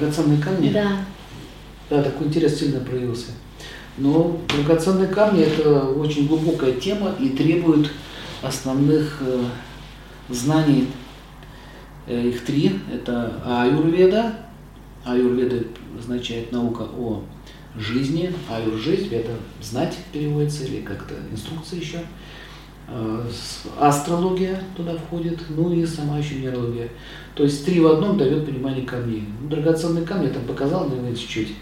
драгоценные камни? Да. Да, такой интерес сильно проявился. Но драгоценные камни – это очень глубокая тема и требует основных э, знаний. Э, их три. Это аюрведа. Аюрведа означает наука о жизни. Аюр – жизнь, это знать переводится или как-то инструкция еще. Э, астрология туда входит, ну и сама еще нейрология. То есть три в одном дает понимание камней. Ну, драгоценные камни я там показал, наверное, чуть-чуть,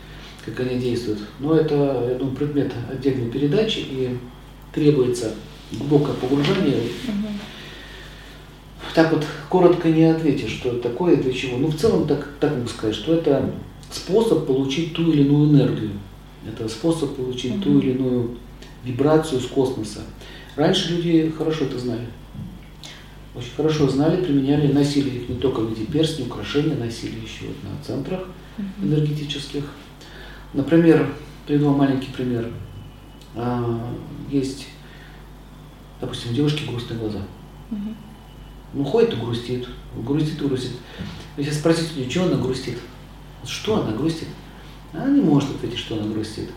как они действуют. Но это, я думаю, предмет отдельной передачи и требуется глубокое погружение. Угу. Так вот, коротко не ответишь, что это такое и для чего. Ну, в целом, так, так могу сказать, что это способ получить ту или иную энергию. Это способ получить угу. ту или иную вибрацию с космоса. Раньше люди хорошо это знали. Очень хорошо знали, применяли, носили их не только в виде перстней, украшения, носили еще вот на центрах энергетических. Например, приведу вам маленький пример. А, есть, допустим, у девушки грустные глаза. Ну, ходит и грустит, грустит и грустит. Если спросить у нее, чего она грустит, что она грустит, она не может ответить, что она грустит.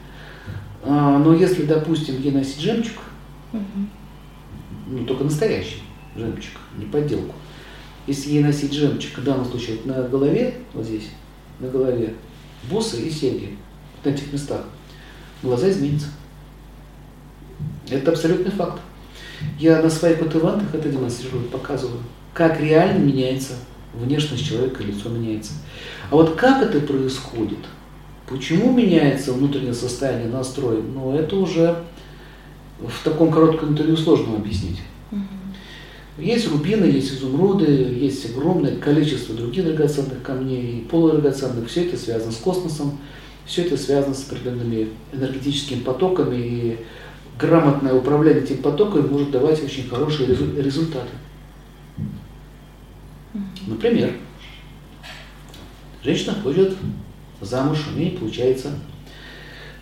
А, но если, допустим, ей носить жемчуг, ну, только настоящий жемчуг, не подделку. Если ей носить жемчуг, в данном случае на голове, вот здесь, на голове, бусы и серьги, в этих местах, глаза изменятся. Это абсолютный факт. Я на своих вот ивантах это демонстрирую, показываю, как реально меняется внешность человека, лицо меняется. А вот как это происходит, почему меняется внутреннее состояние, настрой, ну это уже в таком коротком интервью сложно объяснить. Есть рубины, есть изумруды, есть огромное количество других драгоценных камней, полудрагоценных. Все это связано с космосом, все это связано с определенными энергетическими потоками. И грамотное управление этим потоком может давать очень хорошие результаты. Например, женщина хочет замуж, у нее не получается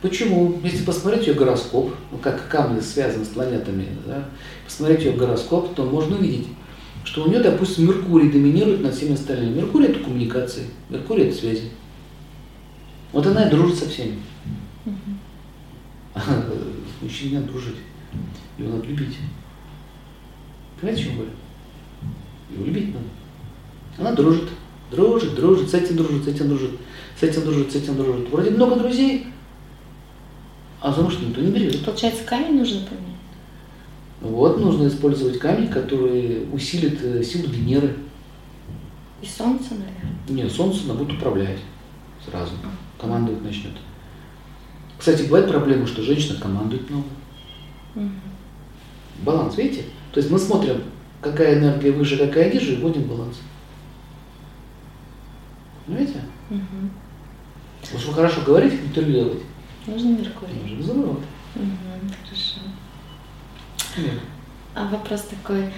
Почему? Если посмотреть ее гороскоп, ну, как камни связаны с планетами, да, посмотреть ее гороскоп, то можно увидеть, что у нее, допустим, Меркурий доминирует над всеми остальными. Меркурий – это коммуникации, Меркурий – это связи. Вот она и дружит со всеми. А мужчине надо дружить. Его надо любить. Понимаете, о чем говорю? Его любить надо. Она дружит, дружит, дружит, с этим дружит, с этим дружит, с этим дружит, с этим дружит. Вроде много друзей, а замуж никто не берет. Получается, камень нужно поменять? Вот, нужно использовать камень, который усилит э, силу Венеры. И Солнце, наверное? Нет, Солнце она будет управлять сразу, командовать начнет. Кстати, бывает проблема, что женщина командует много. Угу. Баланс, видите? То есть мы смотрим, какая энергия выше, какая ниже, и вводим баланс. Понимаете? Угу. Потому что вы хорошо говорите, интервью Нужен Меркурий. Изумруд. Угу, хорошо. Нет. А вопрос такой.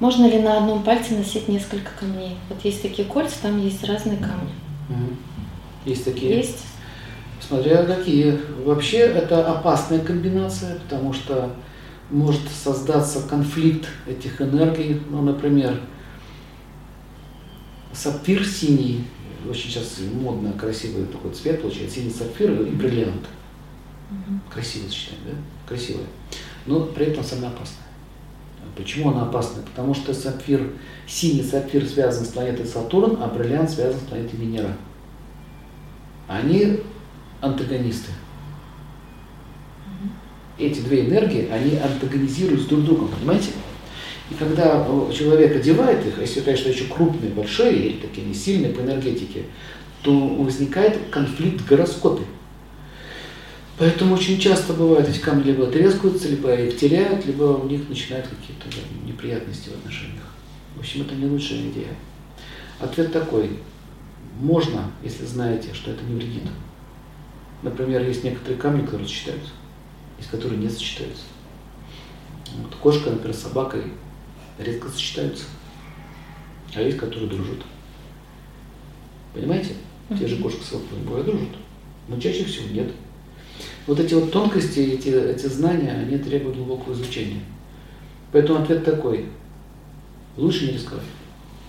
Можно ли на одном пальце носить несколько камней? Вот есть такие кольца, там есть разные камни. Угу. Есть такие? Есть. Смотря какие. Вообще это опасная комбинация, потому что может создаться конфликт этих энергий. Ну, например, сапфир синий очень сейчас модно, красивый такой цвет получается, синий сапфир и бриллиант. Угу. Красиво сочетание, да? Красивое. Но при этом самое опасное. Почему она опасная? Потому что сапфир, синий сапфир связан с планетой Сатурн, а бриллиант связан с планетой Венера. Они антагонисты. Эти две энергии, они антагонизируют друг друга, понимаете? И когда человек одевает их, если, конечно, еще крупные, большие, или такие не сильные по энергетике, то возникает конфликт в гороскопе. Поэтому очень часто бывает, эти камни либо трескаются, либо их теряют, либо у них начинают какие-то неприятности в отношениях. В общем, это не лучшая идея. Ответ такой. Можно, если знаете, что это не вредит. Например, есть некоторые камни, которые сочетаются, из которых не сочетаются. Вот кошка, например, с собакой редко сочетаются. А есть, которые дружат. Понимаете? Те же кошка с собакой дружат. Но чаще всего нет. Вот эти вот тонкости, эти, эти знания, они требуют глубокого изучения. Поэтому ответ такой. Лучше не рисковать.